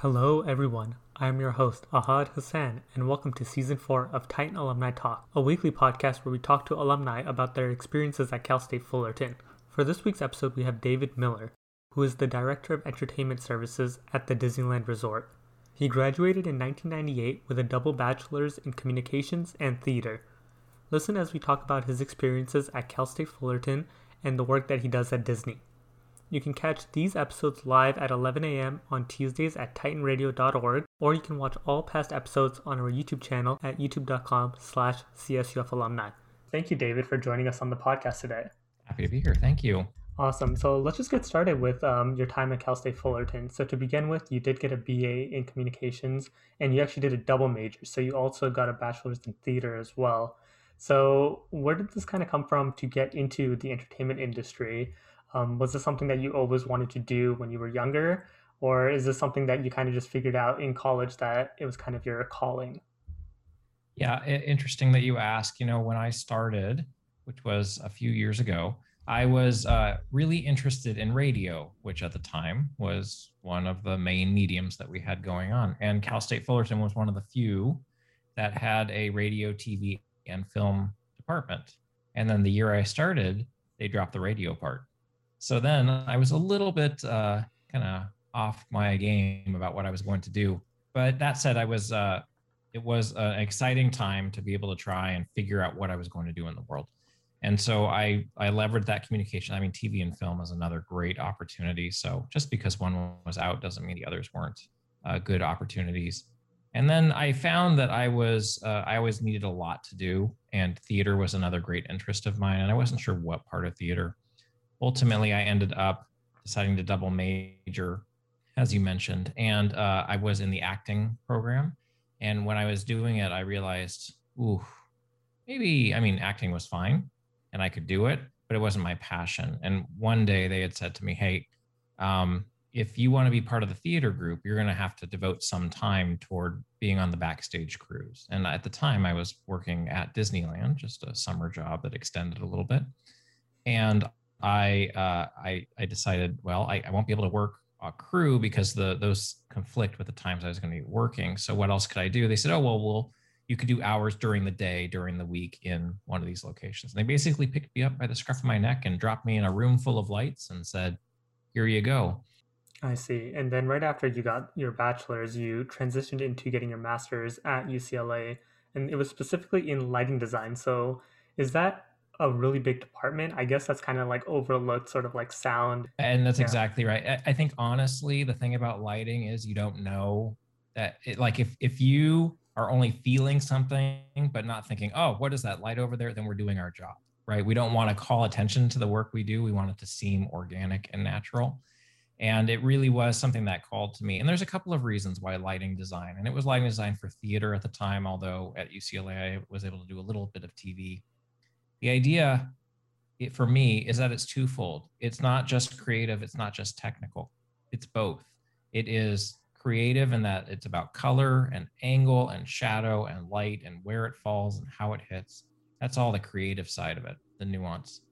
Hello, everyone. I am your host, Ahad Hassan, and welcome to Season 4 of Titan Alumni Talk, a weekly podcast where we talk to alumni about their experiences at Cal State Fullerton. For this week's episode, we have David Miller, who is the Director of Entertainment Services at the Disneyland Resort. He graduated in 1998 with a double bachelor's in communications and theater. Listen as we talk about his experiences at Cal State Fullerton and the work that he does at Disney. You can catch these episodes live at 11 a.m. on Tuesdays at titanradio.org, or you can watch all past episodes on our YouTube channel at youtube.com slash CSUF alumni. Thank you, David, for joining us on the podcast today. Happy to be here. Thank you. Awesome. So let's just get started with um, your time at Cal State Fullerton. So to begin with, you did get a BA in communications, and you actually did a double major. So you also got a bachelor's in theater as well. So where did this kind of come from to get into the entertainment industry? Um, was this something that you always wanted to do when you were younger? Or is this something that you kind of just figured out in college that it was kind of your calling? Yeah, interesting that you ask. You know, when I started, which was a few years ago, I was uh, really interested in radio, which at the time was one of the main mediums that we had going on. And Cal State Fullerton was one of the few that had a radio, TV, and film department. And then the year I started, they dropped the radio part. So then I was a little bit uh, kind of off my game about what I was going to do. But that said, I was uh, it was an exciting time to be able to try and figure out what I was going to do in the world. And so I I leveraged that communication. I mean, TV and film is another great opportunity. So just because one was out doesn't mean the others weren't uh, good opportunities. And then I found that I was uh, I always needed a lot to do, and theater was another great interest of mine. And I wasn't sure what part of theater ultimately, I ended up deciding to double major, as you mentioned, and uh, I was in the acting program. And when I was doing it, I realized, ooh, maybe, I mean, acting was fine and I could do it, but it wasn't my passion. And one day they had said to me, hey, um, if you want to be part of the theater group, you're going to have to devote some time toward being on the backstage crews. And at the time, I was working at Disneyland, just a summer job that extended a little bit. And I uh, I I decided, well, I, I won't be able to work a crew because the those conflict with the times I was going to be working. So what else could I do? They said, oh well, well, you could do hours during the day, during the week in one of these locations. And they basically picked me up by the scruff of my neck and dropped me in a room full of lights and said, here you go. I see. And then right after you got your bachelor's, you transitioned into getting your master's at UCLA, and it was specifically in lighting design. So is that a really big department. I guess that's kind of like overlooked, sort of like sound. And that's yeah. exactly right. I, think honestly, the thing about lighting is you don't know that it, like if if you are only feeling something but not thinking, oh, what is that light over there? Then we're doing our job, right? We don't want to call attention to the work we do. We want it to seem organic and natural. And it really was something that called to me. And there's a couple of reasons why lighting design, and it was lighting design for theater at the time, although at UCLA I was able to do a little bit of TV the idea it, for me is that it's twofold. It's not just creative, it's not just technical, it's both. It is creative in that it's about color and angle and shadow and light and where it falls and how it hits. That's all the creative side of it, the nuance.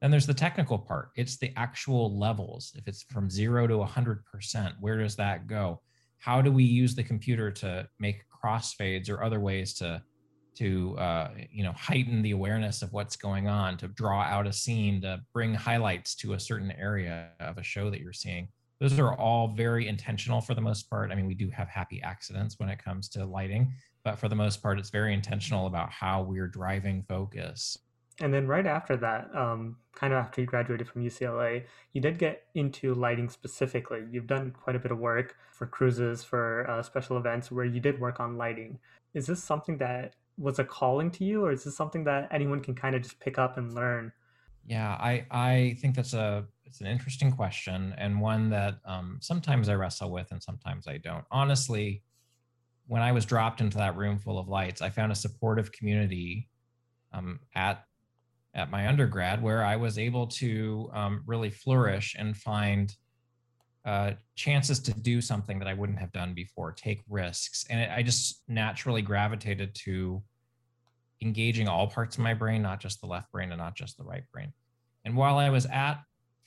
Then there's the technical part. It's the actual levels. If it's from zero to 100%, where does that go? How do we use the computer to make crossfades or other ways to to uh, you know heighten the awareness of what's going on to draw out a scene to bring highlights to a certain area of a show that you're seeing. Those are all very intentional for the most part. I mean we do have happy accidents when it comes to lighting but for the most part it's very intentional about how we're driving focus. And then right after that um, kind of after you graduated from ucla you did get into lighting specifically. You've done quite a bit of work for cruises for uh, special events where you did work on lighting. Is this something that was a calling to you, or is this something that anyone can kind of just pick up and learn? Yeah, I I think that's a it's an interesting question and one that um, sometimes I wrestle with and sometimes I don't. Honestly, when I was dropped into that room full of lights, I found a supportive community um, at at my undergrad where I was able to um, really flourish and find uh, chances to do something that I wouldn't have done before, take risks. And it, I just naturally gravitated to engaging all parts of my brain, not just the left brain and not just the right brain. And while I was at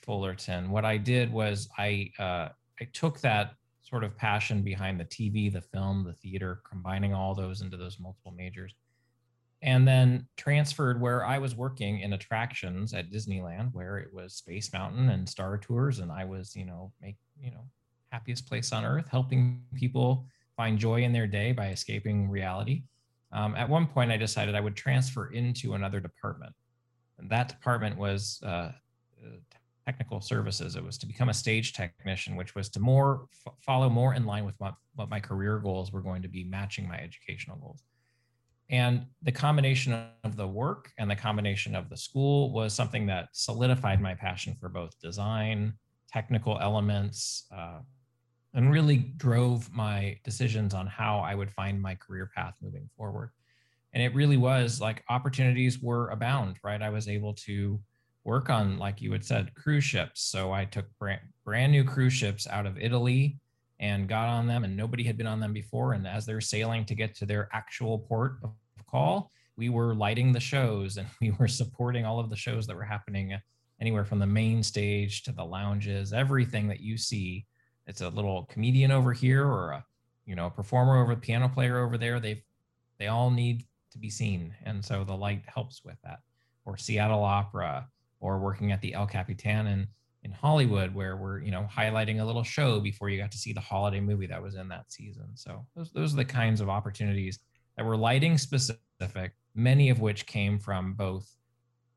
Fullerton, what I did was I uh, I took that sort of passion behind the TV, the film, the theater, combining all those into those multiple majors. And then transferred where I was working in attractions at Disneyland, where it was Space Mountain and Star Tours, and I was, you know, make you know, happiest place on earth, helping people find joy in their day by escaping reality. Um, at one point, I decided I would transfer into another department. And that department was uh, technical services. It was to become a stage technician, which was to more f- follow more in line with what, what my career goals were going to be, matching my educational goals. And the combination of the work and the combination of the school was something that solidified my passion for both design, technical elements, uh, and really drove my decisions on how I would find my career path moving forward. And it really was like opportunities were abound, right? I was able to work on, like you had said, cruise ships. So I took brand, brand new cruise ships out of Italy and got on them, and nobody had been on them before. And as they're sailing to get to their actual port of call, we were lighting the shows and we were supporting all of the shows that were happening anywhere from the main stage to the lounges, everything that you see. It's a little comedian over here or a you know a performer over a piano player over there. They've they all need to be seen, and so the light helps with that. Or Seattle Opera, or working at the El Capitan in in Hollywood, where we're you know highlighting a little show before you got to see the holiday movie that was in that season. So those those are the kinds of opportunities that were lighting specific, many of which came from both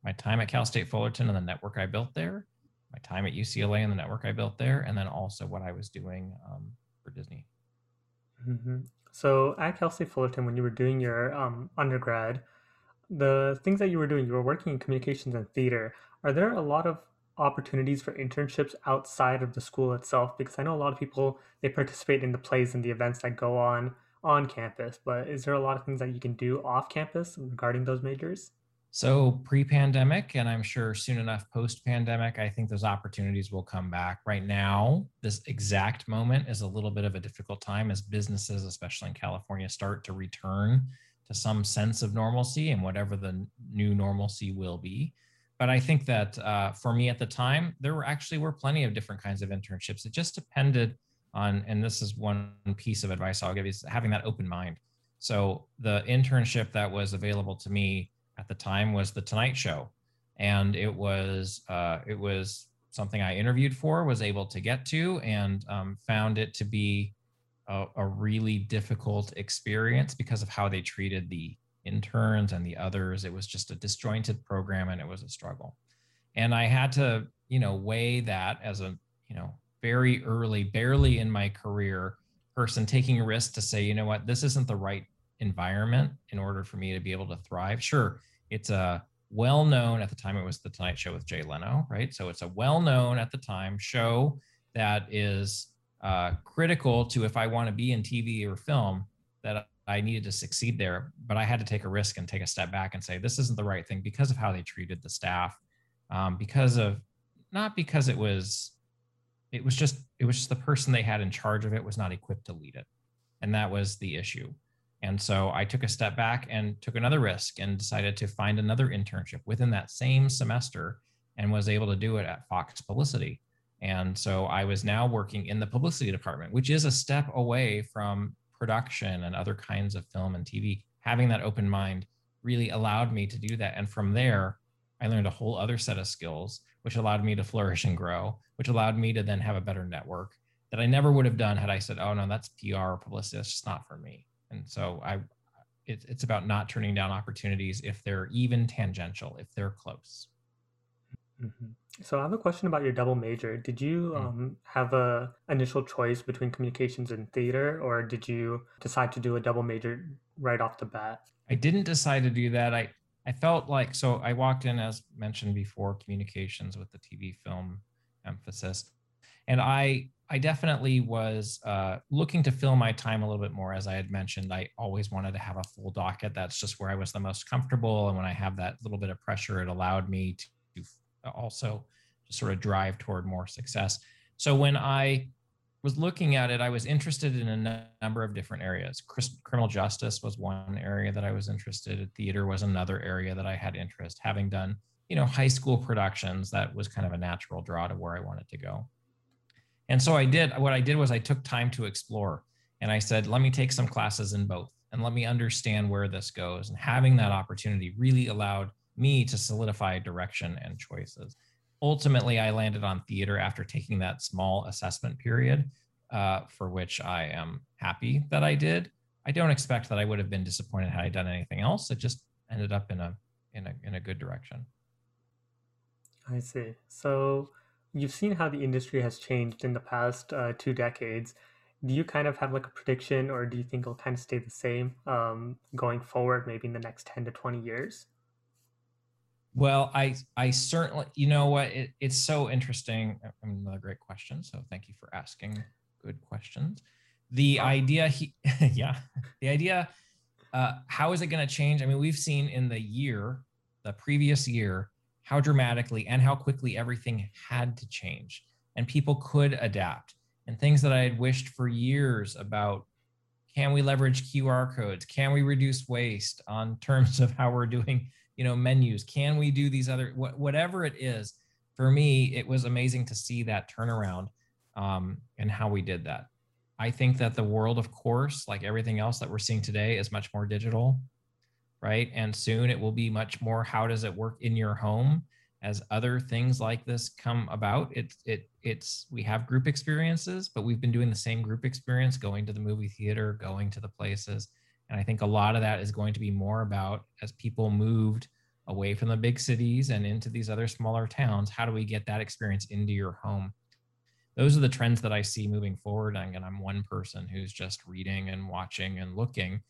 my time at Cal State Fullerton and the network I built there, my time at UCLA and the network I built there, and then also what I was doing um, for Disney. Mm-hmm. So at Cal State Fullerton, when you were doing your um, undergrad, the things that you were doing, you were working in communications and theater. Are there a lot of opportunities for internships outside of the school itself? Because I know a lot of people they participate in the plays and the events that go on on campus, but is there a lot of things that you can do off campus regarding those majors? So, pre pandemic, and I'm sure soon enough post pandemic, I think those opportunities will come back. Right now, this exact moment is a little bit of a difficult time as businesses, especially in California, start to return to some sense of normalcy and whatever the new normalcy will be. But I think that uh, for me at the time, there were actually were plenty of different kinds of internships. It just depended on, and this is one piece of advice I'll give you, is having that open mind. So the internship that was available to me at the time was the Tonight Show, and it was uh, it was something I interviewed for, was able to get to, and um, found it to be a, a really difficult experience because of how they treated the interns and the others. It was just a disjointed program, and it was a struggle. And I had to, you know, weigh that as a, you know, very early, barely in my career person taking a risk to say, you know what, this isn't the right environment in order for me to be able to thrive. Sure, it's a well known at the time, it was The Tonight Show with Jay Leno, right? So it's a well known at the time show that is uh, critical to if I want to be in TV or film, that I needed to succeed there. But I had to take a risk and take a step back and say, this isn't the right thing because of how they treated the staff, um, because of not because it was it was just it was just the person they had in charge of it was not equipped to lead it and that was the issue and so i took a step back and took another risk and decided to find another internship within that same semester and was able to do it at fox publicity and so i was now working in the publicity department which is a step away from production and other kinds of film and tv having that open mind really allowed me to do that and from there i learned a whole other set of skills which allowed me to flourish and grow which allowed me to then have a better network that I never would have done had I said, "Oh no, that's PR or publicity. That's just not for me." And so I, it, it's about not turning down opportunities if they're even tangential, if they're close. Mm-hmm. So I have a question about your double major. Did you mm. um, have a initial choice between communications and theater, or did you decide to do a double major right off the bat? I didn't decide to do that. I I felt like so I walked in as mentioned before communications with the TV film emphasis. And I I definitely was uh, looking to fill my time a little bit more. As I had mentioned, I always wanted to have a full docket. That's just where I was the most comfortable. And when I have that little bit of pressure, it allowed me to also sort of drive toward more success. So when I was looking at it, I was interested in a number of different areas. Criminal justice was one area that I was interested in. Theater was another area that I had interest, having done you know high school productions that was kind of a natural draw to where i wanted to go And so I did. What I did was I took time to explore, and I said, let me take some classes in both, and let me understand where this goes. And having that opportunity really allowed me to solidify direction and choices. Ultimately, I landed on theater after taking that small assessment period, uh, for which I am happy that I did. I don't expect that I would have been disappointed had I done anything else. It just ended up in a in a in a good direction. I see. So you've seen how the industry has changed in the past uh, two decades. Do you kind of have like a prediction, or do you think it'll kind of stay the same um, going forward, maybe in the next ten to twenty years? Well, I I certainly, you know what, it, it's so interesting. I mean, another great question. So thank you for asking good questions. The idea, he, yeah, the idea, uh, how is it going to change? I mean, we've seen in the year, the previous year, how dramatically and how quickly everything had to change and people could adapt and things that I had wished for years about can we leverage QR codes? Can we reduce waste on terms of how we're doing, you know, menus? Can we do these other whatever it is? For me, it was amazing to see that turnaround um, and how we did that. I think that the world, of course, like everything else that we're seeing today, is much more digital right? And soon it will be much more how does it work in your home as other things like this come about. It's it it's we have group experiences, but we've been doing the same group experience, going to the movie theater, going to the places. And I think a lot of that is going to be more about as people moved away from the big cities and into these other smaller towns, how do we get that experience into your home? Those are the trends that I see moving forward. And I'm one person who's just reading and watching and looking.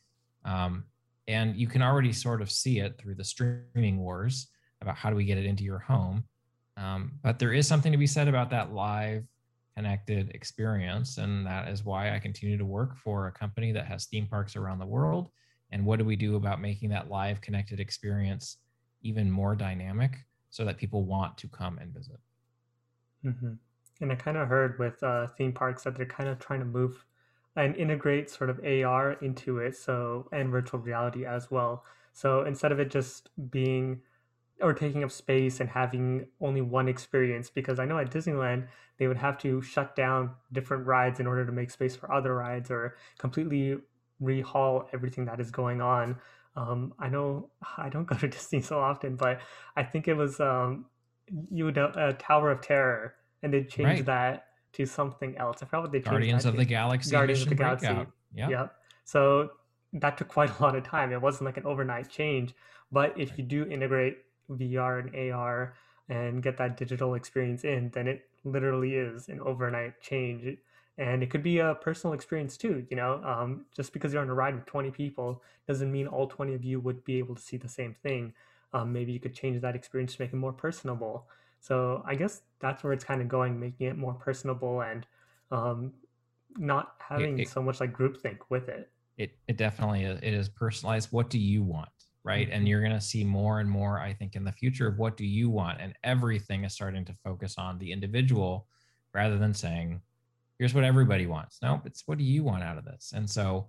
Um, and you can already sort of see it through the streaming wars about how do we get it into your home um, but there is something to be said about that live connected experience and that is why i continue to work for a company that has theme parks around the world and what do we do about making that live connected experience even more dynamic so that people want to come and visit mm-hmm. and i kind of heard with uh, theme parks that they're kind of trying to move and integrate sort of AR into it, so and virtual reality as well. So instead of it just being or taking up space and having only one experience, because I know at Disneyland they would have to shut down different rides in order to make space for other rides or completely rehaul everything that is going on. Um, I know I don't go to Disney so often, but I think it was um, you would uh, Tower of Terror, and they changed right. that to something else. I forgot what they changed. Guardians of the Galaxy. Guardians of the Galaxy. Yeah. Yep. So that took quite a lot of time. It wasn't like an overnight change. But if you do integrate VR and AR and get that digital experience in, then it literally is an overnight change. And it could be a personal experience too. You know, um, just because you're on a ride with 20 people doesn't mean all 20 of you would be able to see the same thing. Um, maybe you could change that experience to make it more personable. So I guess that's where it's kind of going, making it more personable and um, not having it, it, so much like groupthink with it. It it definitely is. It is personalized. What do you want, right? Mm-hmm. And you're going to see more and more, I think, in the future of what do you want, and everything is starting to focus on the individual rather than saying, "Here's what everybody wants." No, it's what do you want out of this? And so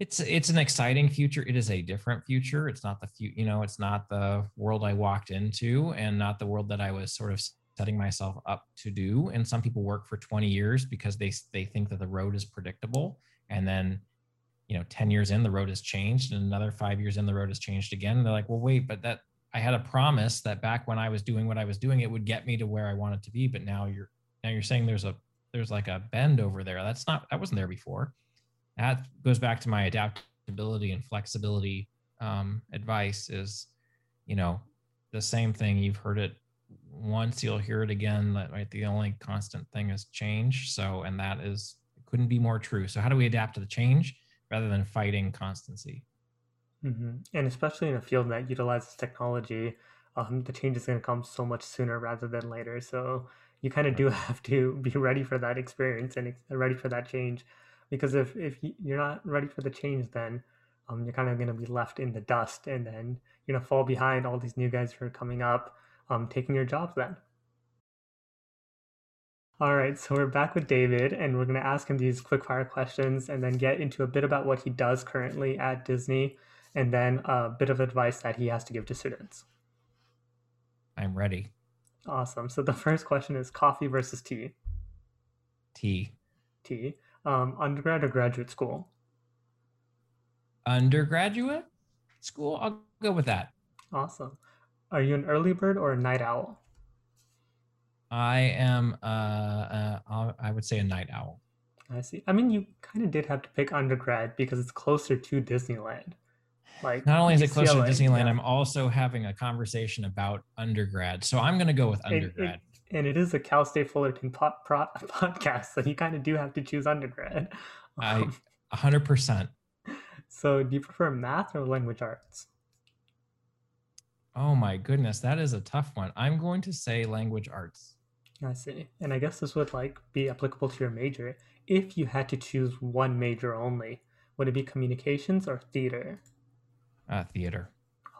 it's it's an exciting future it is a different future it's not the few you know it's not the world i walked into and not the world that i was sort of setting myself up to do and some people work for 20 years because they they think that the road is predictable and then you know 10 years in the road has changed and another 5 years in the road has changed again. And they're like well wait but that i had a promise that back when i was doing what i was doing it would get me to where i wanted to be but now you're now you're saying there's a there's like a bend over there. That's not that wasn't there before. That goes back to my adaptability and flexibility um, advice is you know the same thing. You've heard it once you'll hear it again that right the only constant thing is change. So and that is couldn't be more true. So how do we adapt to the change rather than fighting constancy mm-hmm. and especially in a field that utilizes technology um, the change is going to come so much sooner rather than later so you kind of do have to be ready for that experience and ready for that change because if if you're not ready for the change, then um, you're kind of going to be left in the dust, and then you're going to fall behind all these new guys who are coming up, um, taking your jobs. Then. All right, so we're back with David, and we're going to ask him these quick fire questions, and then get into a bit about what he does currently at Disney, and then a bit of advice that he has to give to students. I'm ready. Awesome. So the first question is coffee versus tea. T. T. Um, undergrad or graduate school? Undergraduate school. I'll go with that. Awesome. Are you an early bird or a night owl? I am. Uh, uh, I would say a night owl. I see. I mean, you kind of did have to pick undergrad because it's closer to Disneyland. Like not only is it closer to Disneyland, yeah. I'm also having a conversation about undergrad. So I'm going to go with undergrad. It, it, and it is a Cal State Fullerton po- pro- podcast, so you kind of do have to choose undergrad. Um, I 100%. So, do you prefer math or language arts? Oh my goodness, that is a tough one. I'm going to say language arts. I see. And I guess this would like be applicable to your major. If you had to choose one major only, would it be communications or theater? Uh, theater.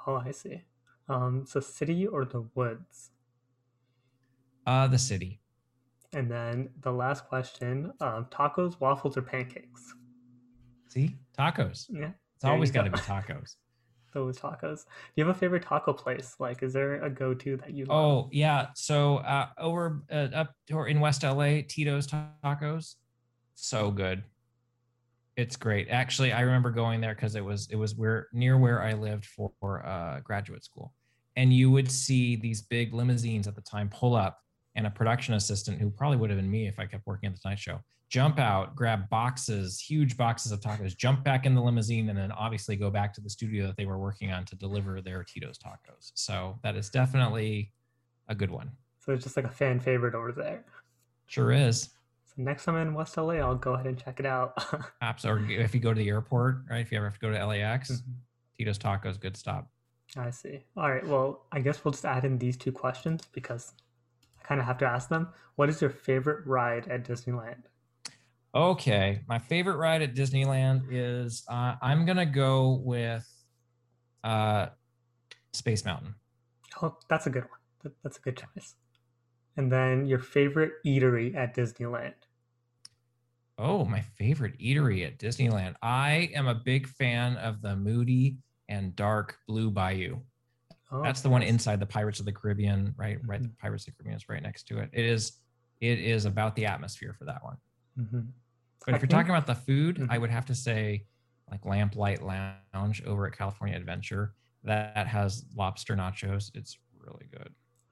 Oh, I see. Um, so city or the woods? Uh, the city. And then the last question: um, tacos, waffles, or pancakes? See, tacos. Yeah, it's always got to be tacos. Those tacos. Do you have a favorite taco place? Like, is there a go-to that you? Love? Oh yeah, so uh, over uh, up or in West LA, Tito's Tacos, so good. It's great. Actually, I remember going there because it was it was where near where I lived for uh, graduate school, and you would see these big limousines at the time pull up, and a production assistant who probably would have been me if I kept working at the Tonight Show jump out, grab boxes, huge boxes of tacos, jump back in the limousine, and then obviously go back to the studio that they were working on to deliver their Tito's tacos. So that is definitely a good one. So it's just like a fan favorite over there. Sure is. So next time I'm in West LA, I'll go ahead and check it out. Apps, or if you go to the airport, right? If you ever have to go to LAX, mm-hmm. Tito's Tacos, good stop. I see. All right. Well, I guess we'll just add in these two questions because kind of have to ask them. What is your favorite ride at Disneyland? Okay, my favorite ride at Disneyland is uh, I'm gonna go with uh, Space Mountain. Oh, that's a good one. That's a good choice. And then your favorite eatery at Disneyland. Oh, my favorite eatery at Disneyland. I am a big fan of the Moody and Dark Blue Bayou. Oh, That's the one inside the Pirates of the Caribbean, right? Mm-hmm. Right, the Pirates of the Caribbean is right next to it. It is. It is about the atmosphere for that one. Mm-hmm. But if you're talking about the food, mm-hmm. I would have to say like Lamplight Lounge over at California Adventure. That has lobster nachos. It's really good.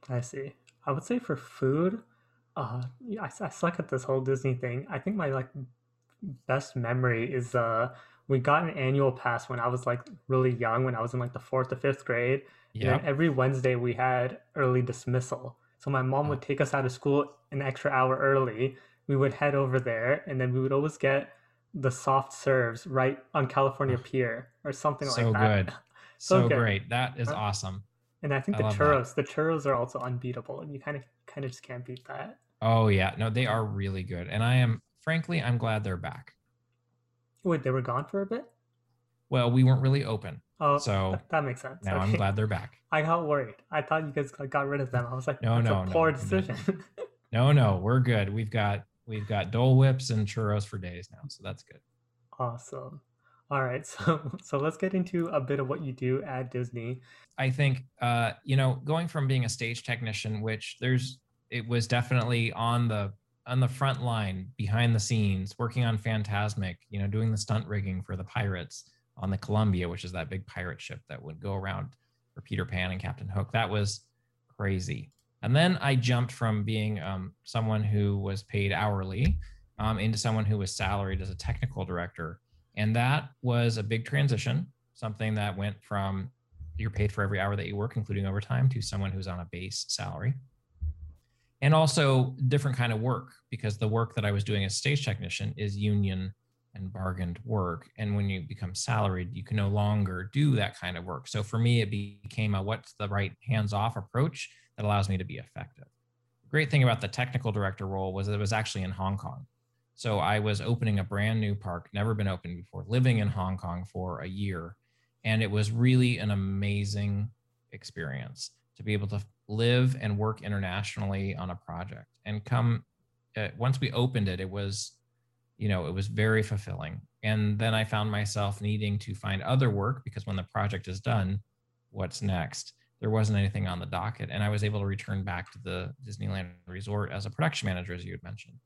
I see. I would say for food, uh, I, I suck at this whole Disney thing. I think my like best memory is uh we got an annual pass when I was like really young, when I was in like the fourth or fifth grade. Yeah. And every Wednesday we had early dismissal. So my mom would take us out of school an extra hour early we would head over there and then we would always get the soft serves right on California Pier or something so like that. Good. so, so good. So great. That is awesome. And I think I the churros, that. the churros are also unbeatable, and you kind of kind of just can't beat that. Oh yeah, no, they are really good, and I am frankly, I'm glad they're back. Wait, they were gone for a bit. Well, we weren't really open. Oh, so that, makes sense. Now okay. I'm glad they're back. I got worried. I thought you guys got rid of them. I was like, no, no, no, poor decision. No, no, we're good. We've got we've got Dole Whips and churros for days now, so that's good. Awesome. All right, so so let's get into a bit of what you do at Disney. I think uh, you know, going from being a stage technician, which there's it was definitely on the on the front line, behind the scenes, working on Fantasmic, you know, doing the stunt rigging for the pirates on the Columbia, which is that big pirate ship that would go around for Peter Pan and Captain Hook. That was crazy. And then I jumped from being um, someone who was paid hourly um, into someone who was salaried as a technical director. And that was a big transition, something that went from you're paid for every hour that you work, including overtime, to someone who's on a base salary. And also different kind of work because the work that I was doing as stage technician is union and bargained work. And when you become salaried, you can no longer do that kind of work. So for me, it became a what's the right hands off approach that allows me to be effective. The great thing about the technical director role was it was actually in Hong Kong. So I was opening a brand new park, never been opened before, living in Hong Kong for a year. And it was really an amazing experience to be able to live and work internationally on a project and come uh, once we opened it it was you know it was very fulfilling and then i found myself needing to find other work because when the project is done what's next there wasn't anything on the docket. And I was able to return back to the Disneyland resort as a production manager, as you had mentioned.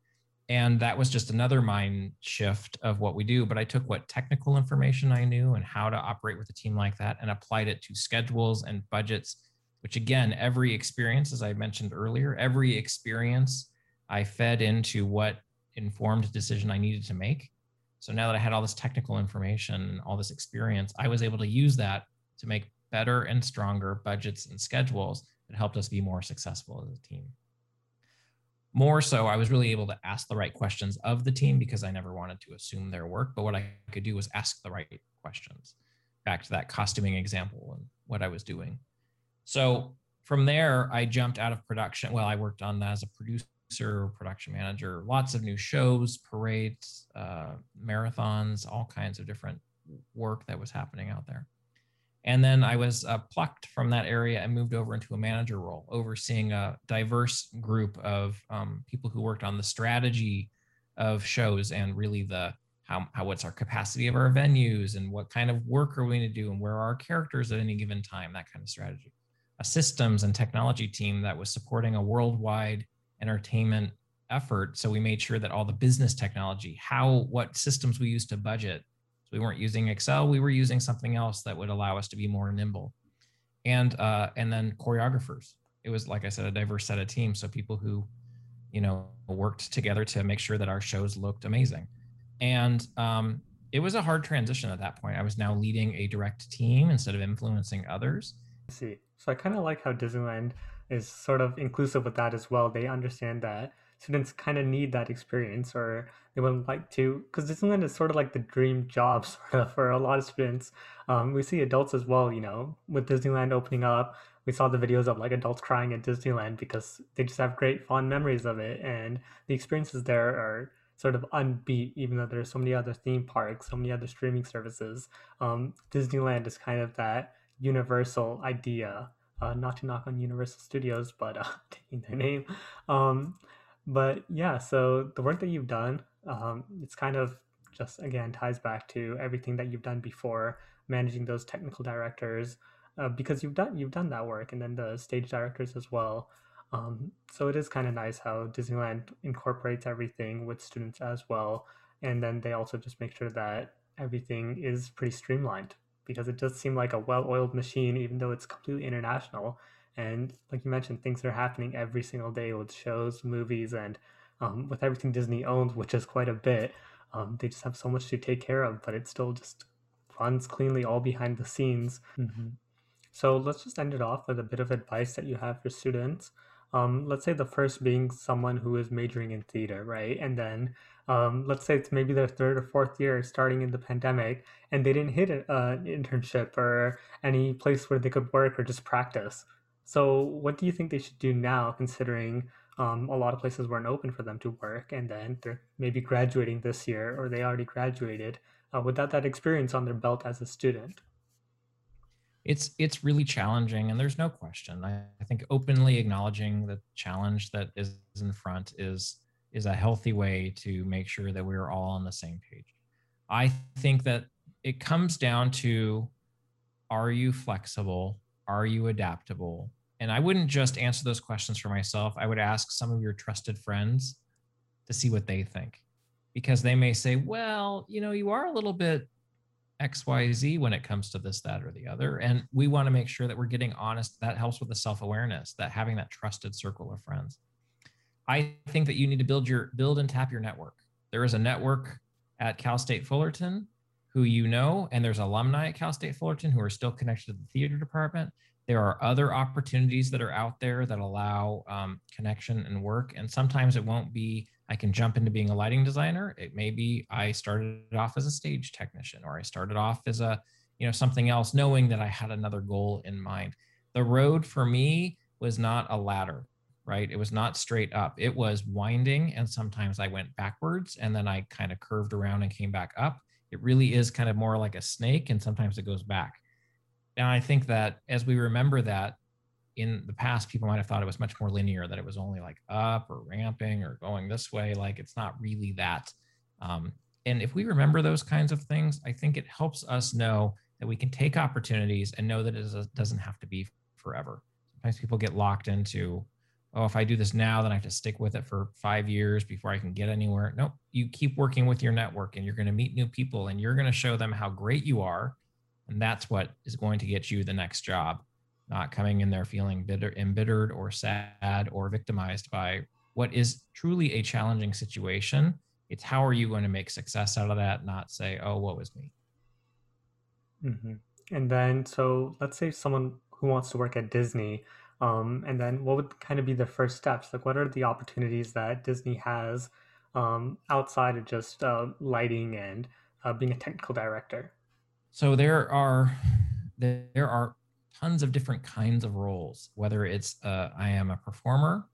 and that was just another mind shift of what we do but i took what technical information i knew and how to operate with a team like that and applied it to schedules and budgets which again every experience as i mentioned earlier every experience i fed into what informed decision i needed to make. So now that i had all this technical information all this experience i was able to use that to make better and stronger budgets and schedules that helped us be more successful as a team. More so i was really able to ask the right questions of the team because i never wanted to assume their work but what i could do was ask the right questions. Back to that costuming example and what i was doing so from there i jumped out of production well i worked on that as a producer production manager lots of new shows parades uh, marathons all kinds of different work that was happening out there and then I was uh, plucked from that area and moved over into a manager role, overseeing a diverse group of um, people who worked on the strategy of shows and really the how, how what's our capacity of our venues and what kind of work are we going to do and where are our characters at any given time, that kind of strategy. A systems and technology team that was supporting a worldwide entertainment effort. So we made sure that all the business technology, how what systems we used to budget, So we weren't using Excel. We were using something else that would allow us to be more nimble. And uh, and then choreographers. It was like I said, a diverse set of teams. So people who, you know, worked together to make sure that our shows looked amazing. And um, it was a hard transition at that point. I was now leading a direct team instead of influencing others. See. So I kind of like how Disneyland is sort of inclusive with that as well. They understand that students kind of need that experience or they would like to because disneyland is sort of like the dream job sort of for a lot of students um, we see adults as well you know with disneyland opening up we saw the videos of like adults crying at disneyland because they just have great fond memories of it and the experiences there are sort of unbeat even though there's so many other theme parks so many other streaming services um, disneyland is kind of that universal idea uh, not to knock on universal studios but uh, taking their name um, but yeah, so the work that you've done, um, it's kind of just again ties back to everything that you've done before, managing those technical directors, uh, because you've done you've done that work, and then the stage directors as well. Um, so it is kind of nice how Disneyland incorporates everything with students as well, and then they also just make sure that everything is pretty streamlined because it does seem like a well-oiled machine, even though it's completely international and like you mentioned, things are happening every single day with shows, movies, and um, with everything Disney owns, which is quite a bit. Um, they just have so much to take care of, but it still just runs cleanly all behind the scenes. Mm-hmm. So let's just end it off with a bit of advice that you have for students. Um, let's say the first being someone who is majoring in theater, right? And then um, let's say it's maybe their third or fourth year starting in the pandemic and they didn't hit an uh, internship or any place where they could work or just practice. So, what do you think they should do now, considering um, a lot of places weren't open for them to work, and then they're maybe graduating this year, or they already graduated uh, without that experience on their belt as a student? It's it's really challenging, and there's no question. I, I think openly acknowledging the challenge that is in front is is a healthy way to make sure that we're all on the same page. I think that it comes down to are you flexible are you adaptable? And I wouldn't just answer those questions for myself. I would ask some of your trusted friends to see what they think because they may say, well, you know, you are a little bit XYZ when it comes to this, that, or the other. And we want to make sure that we're getting honest. That helps with the self awareness, that having that trusted circle of friends. I think that you need to build your build and tap your network. There is a network at Cal State Fullerton who you know, and there's alumni at Cal State Fullerton who are still connected to the theater department. There are other opportunities that are out there that allow um, connection and work. And sometimes it won't be, I can jump into being a lighting designer. It may be I started off as a stage technician or I started off as a, you know, something else, knowing that I had another goal in mind. The road for me was not a ladder, right? It was not straight up. It was winding. And sometimes I went backwards and then I kind of curved around and came back up it really is kind of more like a snake and sometimes it goes back and i think that as we remember that in the past people might have thought it was much more linear that it was only like up or ramping or going this way like it's not really that um, and if we remember those kinds of things i think it helps us know that we can take opportunities and know that it doesn't have to be forever sometimes people get locked into oh, if I do this now, then I have to stick with it for five years before I can get anywhere. Nope. You keep working with your network and you're going to meet new people and you're going to show them how great you are. And that's what is going to get you the next job, not coming in there feeling bitter, embittered or sad or victimized by what is truly a challenging situation. It's how are you going to make success out of that, not say, oh, what was me? Mm-hmm. And then, so let's say someone who wants to work at Disney, um, and then what would kind of be the first steps? Like, what are the opportunities that Disney has um, outside of just uh, lighting and uh, being a technical director? So there are there are tons of different kinds of roles. Whether it's uh, I am a performer,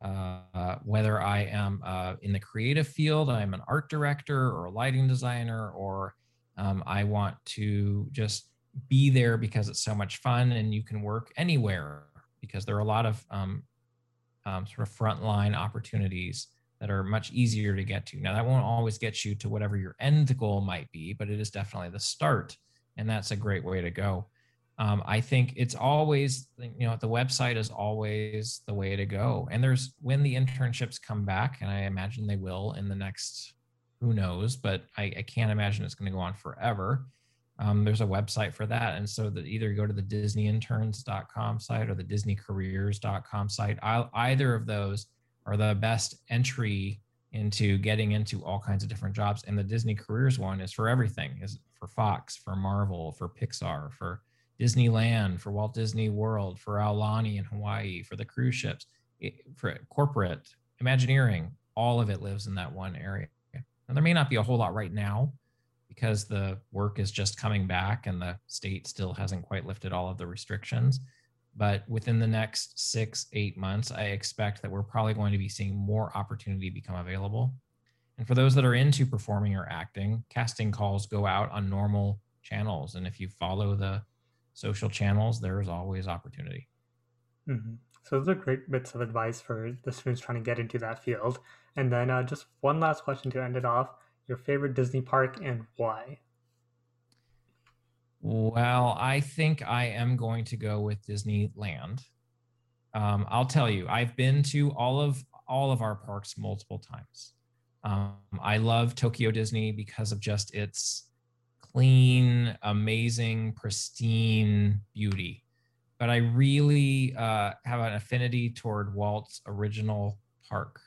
uh, whether I am uh, in the creative field, I'm an art director or a lighting designer, or um, I want to just be there because it's so much fun and you can work anywhere because there are a lot of um, um, sort of frontline opportunities that are much easier to get to. Now, that won't always get you to whatever your end goal might be, but it is definitely the start. And that's a great way to go. Um, I think it's always, you know, the website is always the way to go. And there's when the internships come back, and I imagine they will in the next, who knows, but I, I can't imagine it's going to go on forever um, there's a website for that. And so that either you go to the disneyinterns.com site or the disneycareers.com site. I'll, either of those are the best entry into getting into all kinds of different jobs. And the Disney careers one is for everything is for Fox, for Marvel, for Pixar, for Disneyland, for Walt Disney World, for Aulani in Hawaii, for the cruise ships, for corporate, Imagineering, all of it lives in that one area. And there may not be a whole lot right now, because the work is just coming back and the state still hasn't quite lifted all of the restrictions. But within the next six, eight months, I expect that we're probably going to be seeing more opportunity become available. And for those that are into performing or acting, casting calls go out on normal channels. And if you follow the social channels, there's always opportunity. Mm-hmm. So those are great bits of advice for the students trying to get into that field. And then uh, just one last question to end it off your favorite Disney park and why? Well, I think I am going to go with Disneyland. Um, I'll tell you, I've been to all of all of our parks multiple times. Um, I love Tokyo Disney because of just its clean, amazing, pristine beauty. But I really uh, have an affinity toward Walt's original park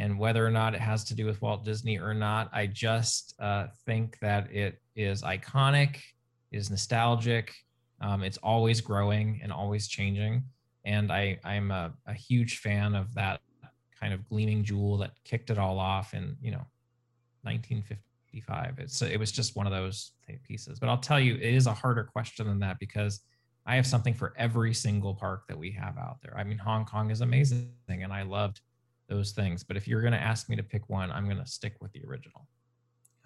and whether or not it has to do with Walt Disney or not, I just uh, think that it is iconic, is nostalgic. Um, it's always growing and always changing, and I I'm a, a huge fan of that kind of gleaming jewel that kicked it all off in you know 1955. It's it was just one of those pieces. But I'll tell you, it is a harder question than that because I have something for every single park that we have out there. I mean, Hong Kong is amazing, and I loved those things. But if you're going to ask me to pick one, I'm going to stick with the original.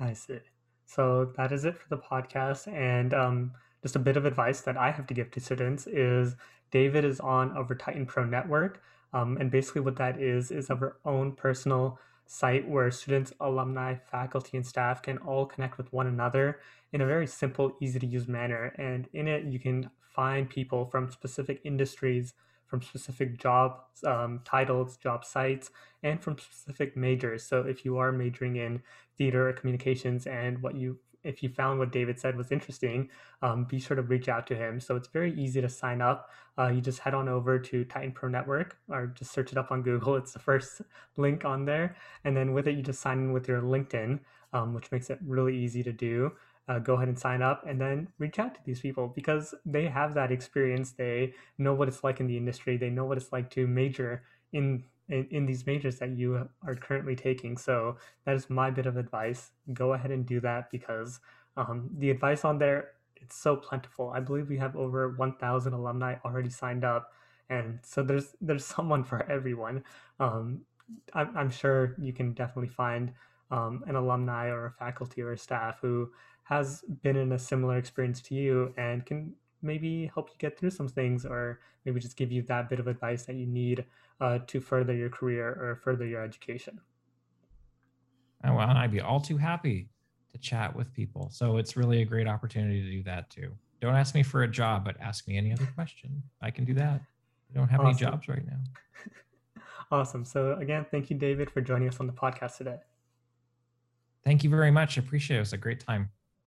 I see. So that is it for the podcast. And um, just a bit of advice that I have to give to students is David is on Over Titan Pro Network. Um, and basically, what that is, is our own personal site where students, alumni, faculty, and staff can all connect with one another in a very simple, easy to use manner. And in it, you can find people from specific industries from specific job um, titles, job sites, and from specific majors. So if you are majoring in theater or communications and what you if you found what David said was interesting, um, be sure to reach out to him. So it's very easy to sign up. Uh, you just head on over to Titan Pro Network or just search it up on Google. It's the first link on there. And then with it, you just sign in with your LinkedIn, um, which makes it really easy to do uh, go ahead and sign up and then reach out to these people because they have that experience. They know what it's like in the industry. They know what it's like to major in, in, in these majors that you are currently taking. So that is my bit of advice. Go ahead and do that because um, the advice on there it's so plentiful. I believe we have over 1,000 alumni already signed up, and so there's there's someone for everyone. Um, I'm, sure you can definitely find um, an alumni or a faculty or a staff who has been in a similar experience to you and can maybe help you get through some things or maybe just give you that bit of advice that you need uh, to further your career or further your education. Oh, well, I'd be all too happy to chat with people. So it's really a great opportunity to do that too. Don't ask me for a job, but ask me any other question. I can do that. I don't have awesome. any jobs right now. awesome. So, again, thank you, David, for joining us on the podcast today. Thank you very much. I appreciate it. It was a great time.